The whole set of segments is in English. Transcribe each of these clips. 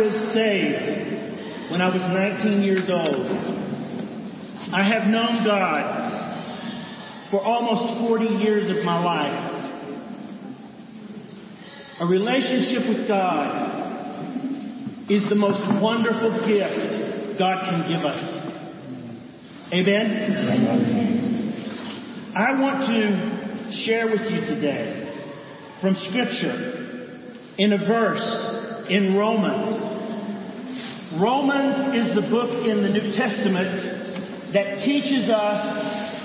was saved when I was 19 years old. I have known God for almost 40 years of my life. A relationship with God is the most wonderful gift God can give us. Amen? I want to share with you today from Scripture in a verse in Romans. Romans is the book in the New Testament that teaches us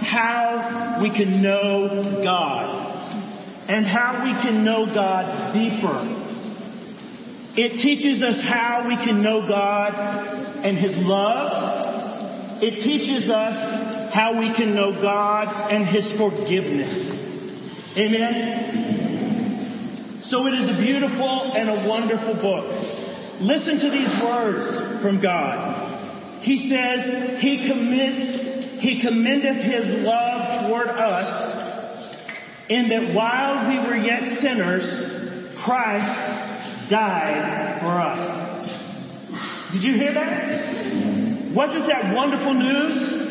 how we can know God and how we can know God deeper. It teaches us how we can know God and His love. It teaches us how we can know God and His forgiveness. Amen? So it is a beautiful and a wonderful book. Listen to these words from God. He says, He commits, He commendeth His love toward us in that while we were yet sinners, Christ died for us. Did you hear that? Wasn't that wonderful news?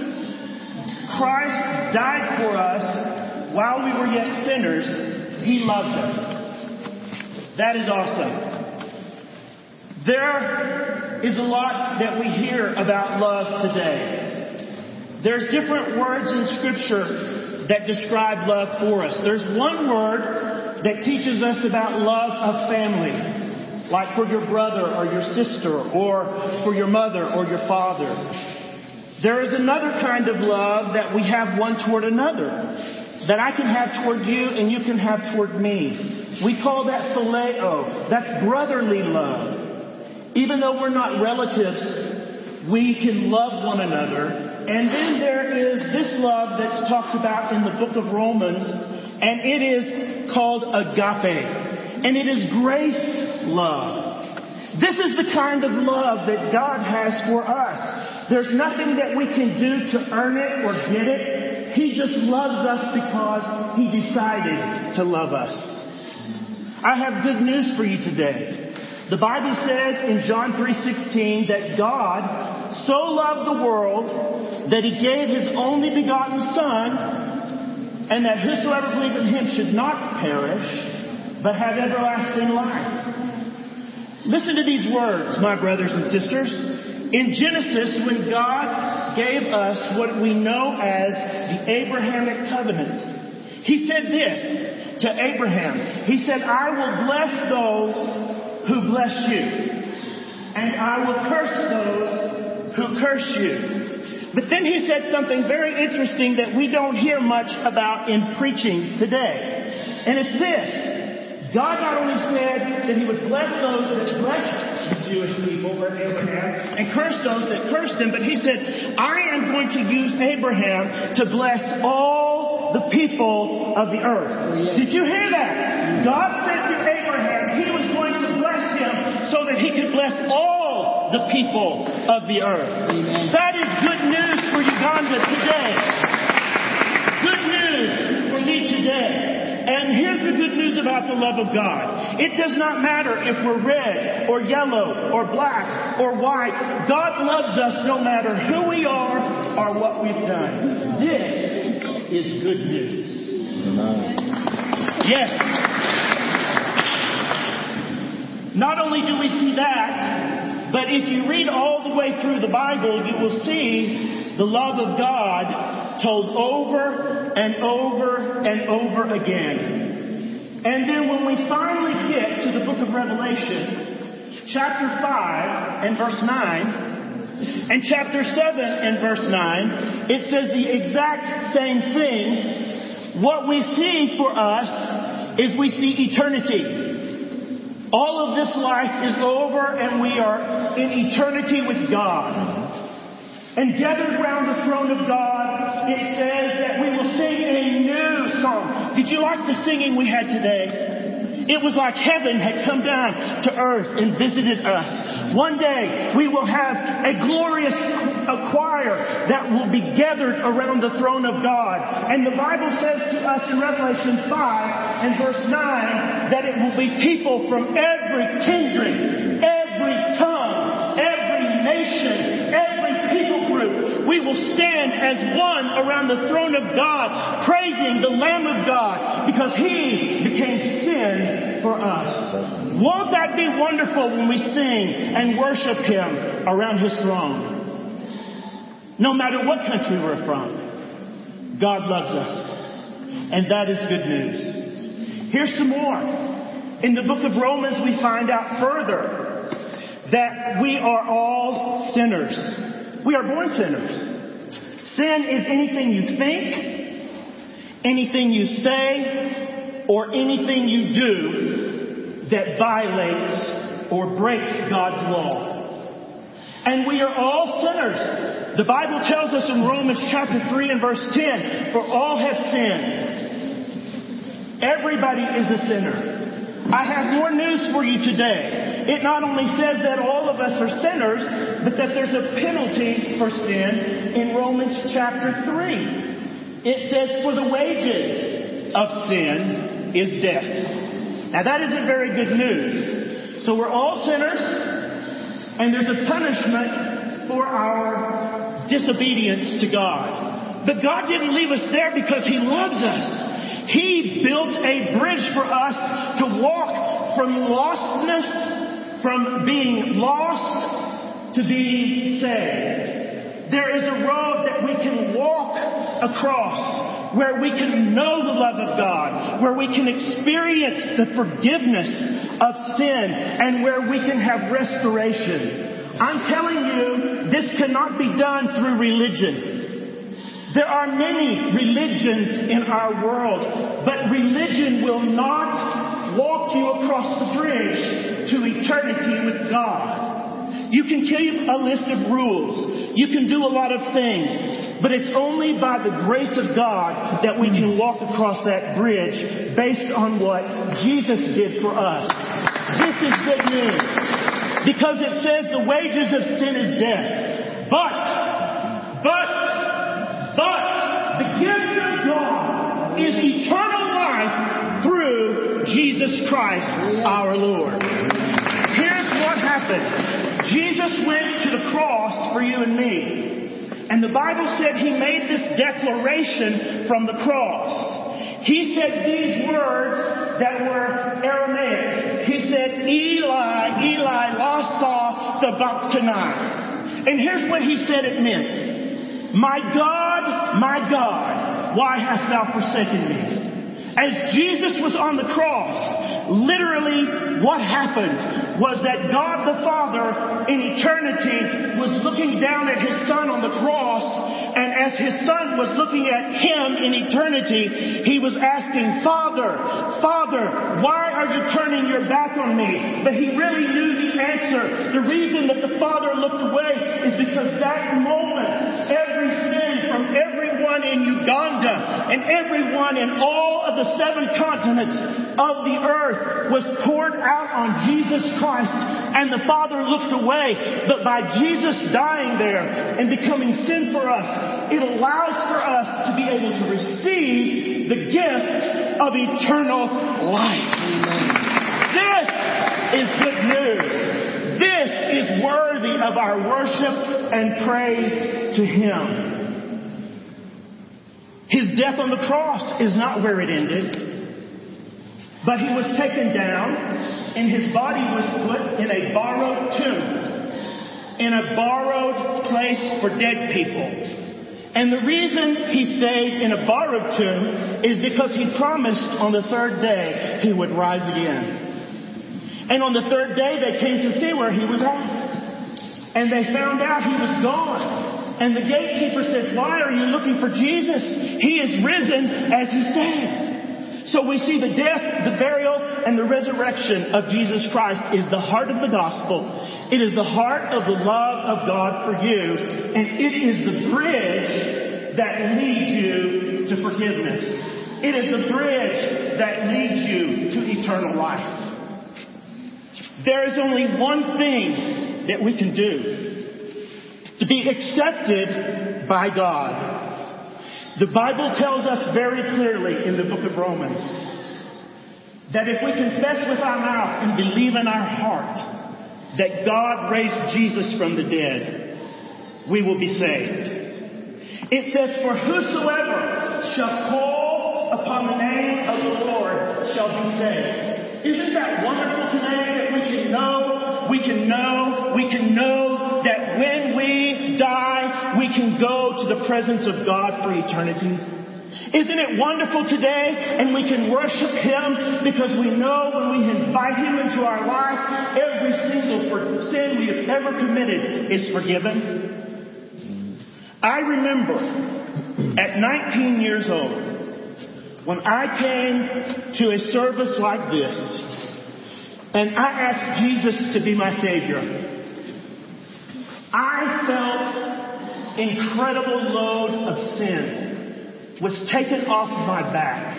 Christ died for us while we were yet sinners. He loved us. That is awesome. There is a lot that we hear about love today. There's different words in scripture that describe love for us. There's one word that teaches us about love of family, like for your brother or your sister or for your mother or your father. There is another kind of love that we have one toward another, that I can have toward you and you can have toward me. We call that phileo. That's brotherly love. Even though we're not relatives, we can love one another and then there is this love that's talked about in the book of Romans, and it is called agape. And it is grace love. This is the kind of love that God has for us. There's nothing that we can do to earn it or get it. He just loves us because He decided to love us. I have good news for you today. The Bible says in John 3:16 that God so loved the world that he gave his only begotten Son, and that whosoever believes in him should not perish, but have everlasting life. Listen to these words, my brothers and sisters. In Genesis, when God gave us what we know as the Abrahamic covenant, he said this to Abraham. He said, I will bless those who bless you, and I will curse those who curse you. But then he said something very interesting that we don't hear much about in preaching today. And it's this. God not only said that he would bless those that blessed the Jewish people Abraham and curse those that cursed them, but he said, I am going to use Abraham to bless all the people of the earth. Did you hear that? God said to Abraham he was going to bless him so that he could bless all the people of the earth. Amen. That is good news for Uganda today. Good news for me today. And here's the good news about the love of God. It does not matter if we're red or yellow or black or white. God loves us no matter who we are or what we've done. This is good news. Yes. Not only do we see that, but if you read all the way through the Bible, you will see the love of God told over and over and over again. And then when we finally get to the book of Revelation, chapter 5 and verse 9, and chapter 7 and verse 9, it says the exact same thing. What we see for us is we see eternity. All of this life is over and we are in eternity with God. And gathered round the throne of God, it says that we will sing a new song. Did you like the singing we had today? It was like heaven had come down to earth and visited us. One day we will have a glorious a choir that will be gathered around the throne of God. And the Bible says to us in Revelation 5 and verse 9 that it will be people from every kindred, every tongue, every nation, every people group. We will stand as one around the throne of God, praising the Lamb of God because He became sin for us. Won't that be wonderful when we sing and worship Him around His throne? No matter what country we're from, God loves us. And that is good news. Here's some more. In the book of Romans, we find out further that we are all sinners. We are born sinners. Sin is anything you think, anything you say, or anything you do that violates or breaks God's law. And we are all sinners. The Bible tells us in Romans chapter 3 and verse 10, for all have sinned. Everybody is a sinner. I have more news for you today. It not only says that all of us are sinners, but that there's a penalty for sin in Romans chapter 3. It says, for the wages of sin is death. Now that isn't very good news. So we're all sinners. And there's a punishment for our disobedience to God. But God didn't leave us there because He loves us. He built a bridge for us to walk from lostness, from being lost to being saved. There is a road that we can walk across where we can know the love of God, where we can experience the forgiveness of sin, and where we can have restoration. I'm telling you, this cannot be done through religion. There are many religions in our world, but religion will not walk you across the bridge to eternity with God. You can keep a list of rules. You can do a lot of things. But it's only by the grace of God that we can walk across that bridge based on what Jesus did for us. This is good news. Because it says the wages of sin is death. But, but, the gift of God is eternal life through Jesus Christ our Lord. Here's what happened. Jesus went to the cross for you and me. And the Bible said he made this declaration from the cross. He said these words that were Aramaic. He said, Eli, Eli, lama sabachthani. And here's what he said it meant. My God, my God, why hast thou forsaken me? As Jesus was on the cross, literally what happened was that God the Father in eternity was looking down at his son on the cross and as his son was looking at him in eternity, he was asking, Father, Father, why are you turning your back on me? But he really knew the answer. The reason that the Father looked away is because that moment, every sin everyone in Uganda and everyone in all of the the seven continents of the earth was poured out on Jesus Christ and the Father looked away. But by Jesus dying there and becoming sin for us, it allows for us to be able to receive the gift of eternal life. This is good news. This is worthy of our worship and praise to Him. Death on the cross is not where it ended, but he was taken down and his body was put in a borrowed tomb, in a borrowed place for dead people. And the reason he stayed in a borrowed tomb is because he promised on the third day he would rise again. And on the third day they came to see where he was at. And they found out he was gone. And the gatekeeper said, Why are you looking for Jesus? He is risen as he said. So we see the death, the burial, and the resurrection of Jesus Christ is the heart of the gospel. It is the heart of the love of God for you. And it is the bridge that leads you to forgiveness. It is the bridge that leads you to eternal life. There is only one thing that we can do to be accepted by God. The Bible tells us very clearly in the book of Romans that if we confess with our mouth and believe in our heart that God raised Jesus from the dead, we will be saved. It says, For whosoever shall call upon the name of the Lord shall be saved. Isn't that wonderful today that we can know, we can know, we can know that when we die, we can go to the presence of God for eternity? Isn't it wonderful today? And we can worship Him because we know when we invite Him into our life, every single sin we have ever committed is forgiven. I remember at 19 years old when I came to a service like this and I asked Jesus to be my Savior. I felt incredible load of sin was taken off my back.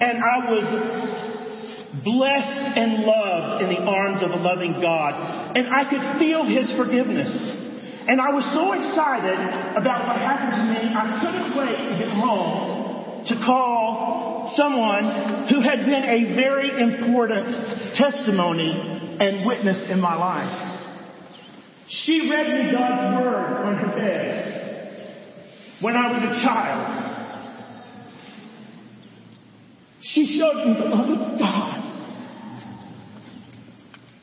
And I was blessed and loved in the arms of a loving God. And I could feel His forgiveness. And I was so excited about what happened to me, I couldn't wait to get home to call someone who had been a very important testimony and witness in my life. She read me God's Word on her bed when I was a child. She showed me the love of God.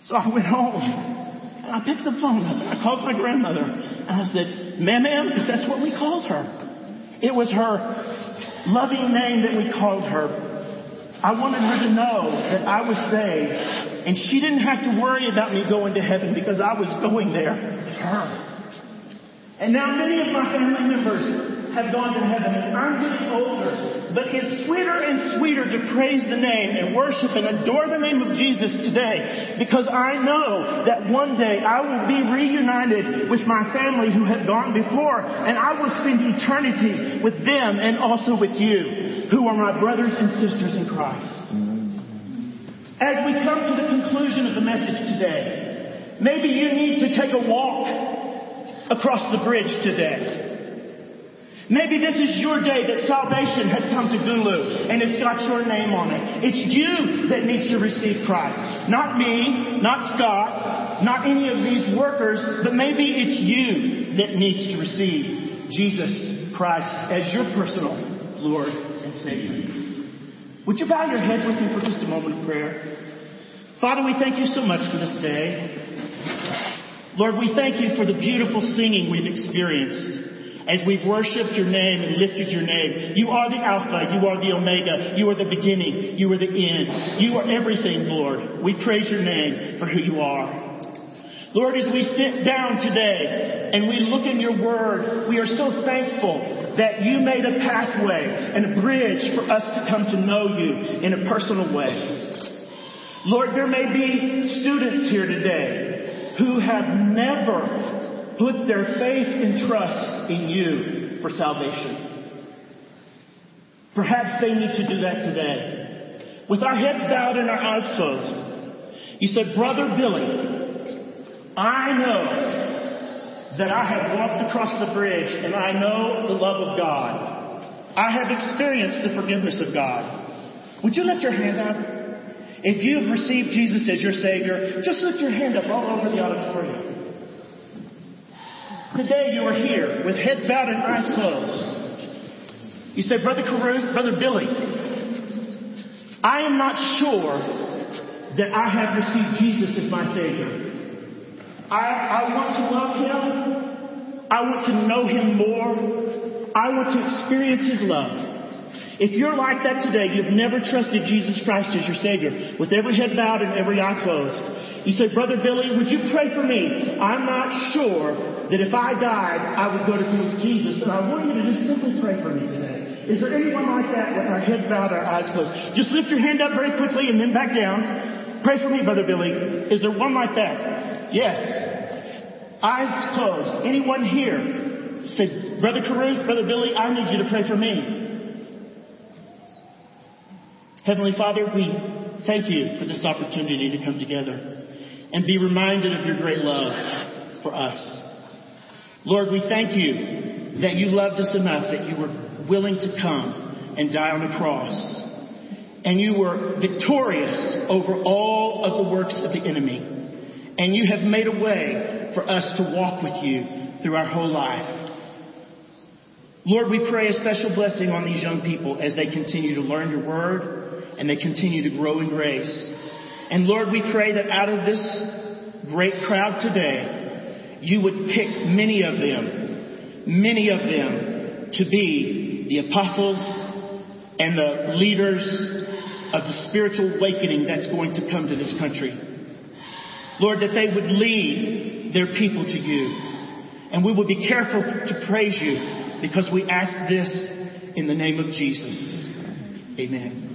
So I went home and I picked the phone up and I called my grandmother and I said, Ma'am, ma'am, because that's what we called her. It was her loving name that we called her. I wanted her to know that I was saved and she didn't have to worry about me going to heaven because I was going there her. And now many of my family members have gone to heaven and I'm getting older. But it's sweeter and sweeter to praise the name and worship and adore the name of Jesus today because I know that one day I will be reunited with my family who have gone before and I will spend eternity with them and also with you who are my brothers and sisters in Christ. As we come to the conclusion of the message today, maybe you need to take a walk across the bridge today. Maybe this is your day that salvation has come to Gulu and it's got your name on it. It's you that needs to receive Christ. Not me, not Scott, not any of these workers, but maybe it's you that needs to receive Jesus Christ as your personal Lord and Savior. Would you bow your heads with me for just a moment of prayer? Father, we thank you so much for this day. Lord, we thank you for the beautiful singing we've experienced as we've worshiped your name and lifted your name. You are the Alpha, you are the Omega, you are the beginning, you are the end. You are everything, Lord. We praise your name for who you are. Lord, as we sit down today and we look in your word, we are so thankful that you made a pathway and a bridge for us to come to know you in a personal way. Lord, there may be students here today who have never put their faith and trust in you for salvation. Perhaps they need to do that today. With our heads bowed and our eyes closed, you said, Brother Billy, I know that I have walked across the bridge and I know the love of God. I have experienced the forgiveness of God. Would you lift your hand up? If you have received Jesus as your Savior, just lift your hand up all over the auditorium. Today you are here with heads bowed and eyes closed. You say, Brother Carruth, Brother Billy, I am not sure that I have received Jesus as my Savior. I, I want to love Him. I want to know Him more. I want to experience His love. If you're like that today, you've never trusted Jesus Christ as your Savior, with every head bowed and every eye closed, you say, Brother Billy, would you pray for me? I'm not sure that if I died, I would go to be with Jesus. And I want you to just simply pray for me today. Is there anyone like that with our heads bowed, our eyes closed? Just lift your hand up very quickly and then back down. Pray for me, Brother Billy. Is there one like that? Yes. Eyes closed. Anyone here? Say, Brother Carruth, Brother Billy, I need you to pray for me. Heavenly Father, we thank you for this opportunity to come together and be reminded of your great love for us. Lord, we thank you that you loved us enough that you were willing to come and die on a cross. And you were victorious over all of the works of the enemy. And you have made a way for us to walk with you through our whole life. Lord, we pray a special blessing on these young people as they continue to learn your word and they continue to grow in grace. And Lord, we pray that out of this great crowd today, you would pick many of them, many of them to be the apostles and the leaders of the spiritual awakening that's going to come to this country. Lord, that they would lead their people to you. And we will be careful to praise you because we ask this in the name of Jesus. Amen.